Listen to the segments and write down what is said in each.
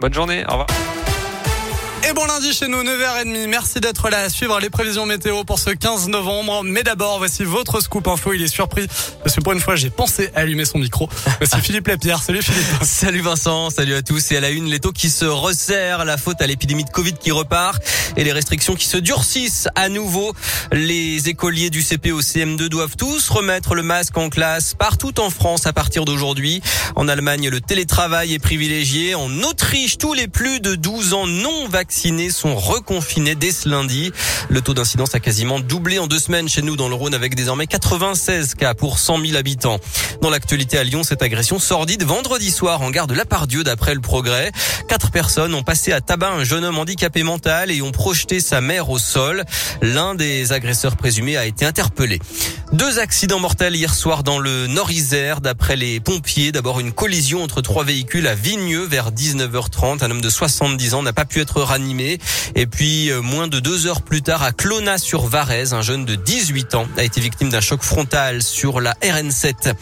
Bonne journée. Au revoir. Et bon lundi chez nous, 9h30. Merci d'être là à suivre les prévisions météo pour ce 15 novembre. Mais d'abord, voici votre scoop info. Il est surpris parce que pour une fois, j'ai pensé à allumer son micro. Voici Philippe Lapierre. Salut Philippe. Salut Vincent, salut à tous. Et à la une, les taux qui se resserrent, la faute à l'épidémie de Covid qui repart et les restrictions qui se durcissent à nouveau. Les écoliers du CP au CM2 doivent tous remettre le masque en classe partout en France à partir d'aujourd'hui. En Allemagne, le télétravail est privilégié. En Autriche, tous les plus de 12 ans non vaccinés vaccinés sont reconfinés dès ce lundi. Le taux d'incidence a quasiment doublé en deux semaines chez nous dans le Rhône avec désormais 96 cas pour 100 000 habitants. Dans l'actualité à Lyon, cette agression sordide vendredi soir en gare de La Pardieu d'après le progrès. Quatre personnes ont passé à tabac un jeune homme handicapé mental et ont projeté sa mère au sol. L'un des agresseurs présumés a été interpellé. Deux accidents mortels hier soir dans le Nord-Isère d'après les pompiers. D'abord une collision entre trois véhicules à Vigneux vers 19h30. Un homme de 70 ans n'a pas pu être ranimé. Et puis euh, moins de deux heures plus tard à Clonaz-sur-Varèse, un jeune de 18 ans a été victime d'un choc frontal sur la RN7.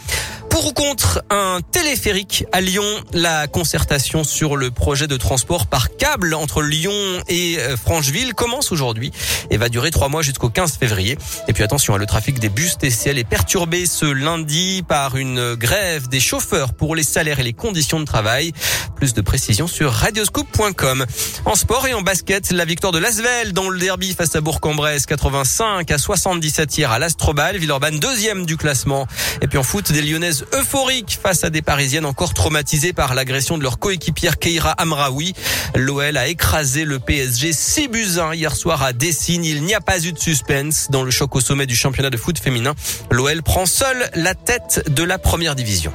Pour ou contre un téléphérique à Lyon, la concertation sur le projet de transport par câble entre Lyon et euh, Francheville commence aujourd'hui et va durer trois mois jusqu'au 15 février. Et puis attention, hein, le trafic des bus TCL est perturbé ce lundi par une grève des chauffeurs pour les salaires et les conditions de travail. Plus de précisions sur radioscoop.com. En sport et en basket, la victoire de Lasvel dans le derby face à Bourg-en-Bresse, 85 à 77 hier à l'Astrobal. Villeurbanne deuxième du classement. Et puis en foot, des Lyonnaises euphorique face à des Parisiennes encore traumatisées par l'agression de leur coéquipière Keira Amraoui. L'OL a écrasé le PSG 6 buts 1 hier soir à Dessine. Il n'y a pas eu de suspense dans le choc au sommet du championnat de foot féminin. L'OL prend seul la tête de la première division.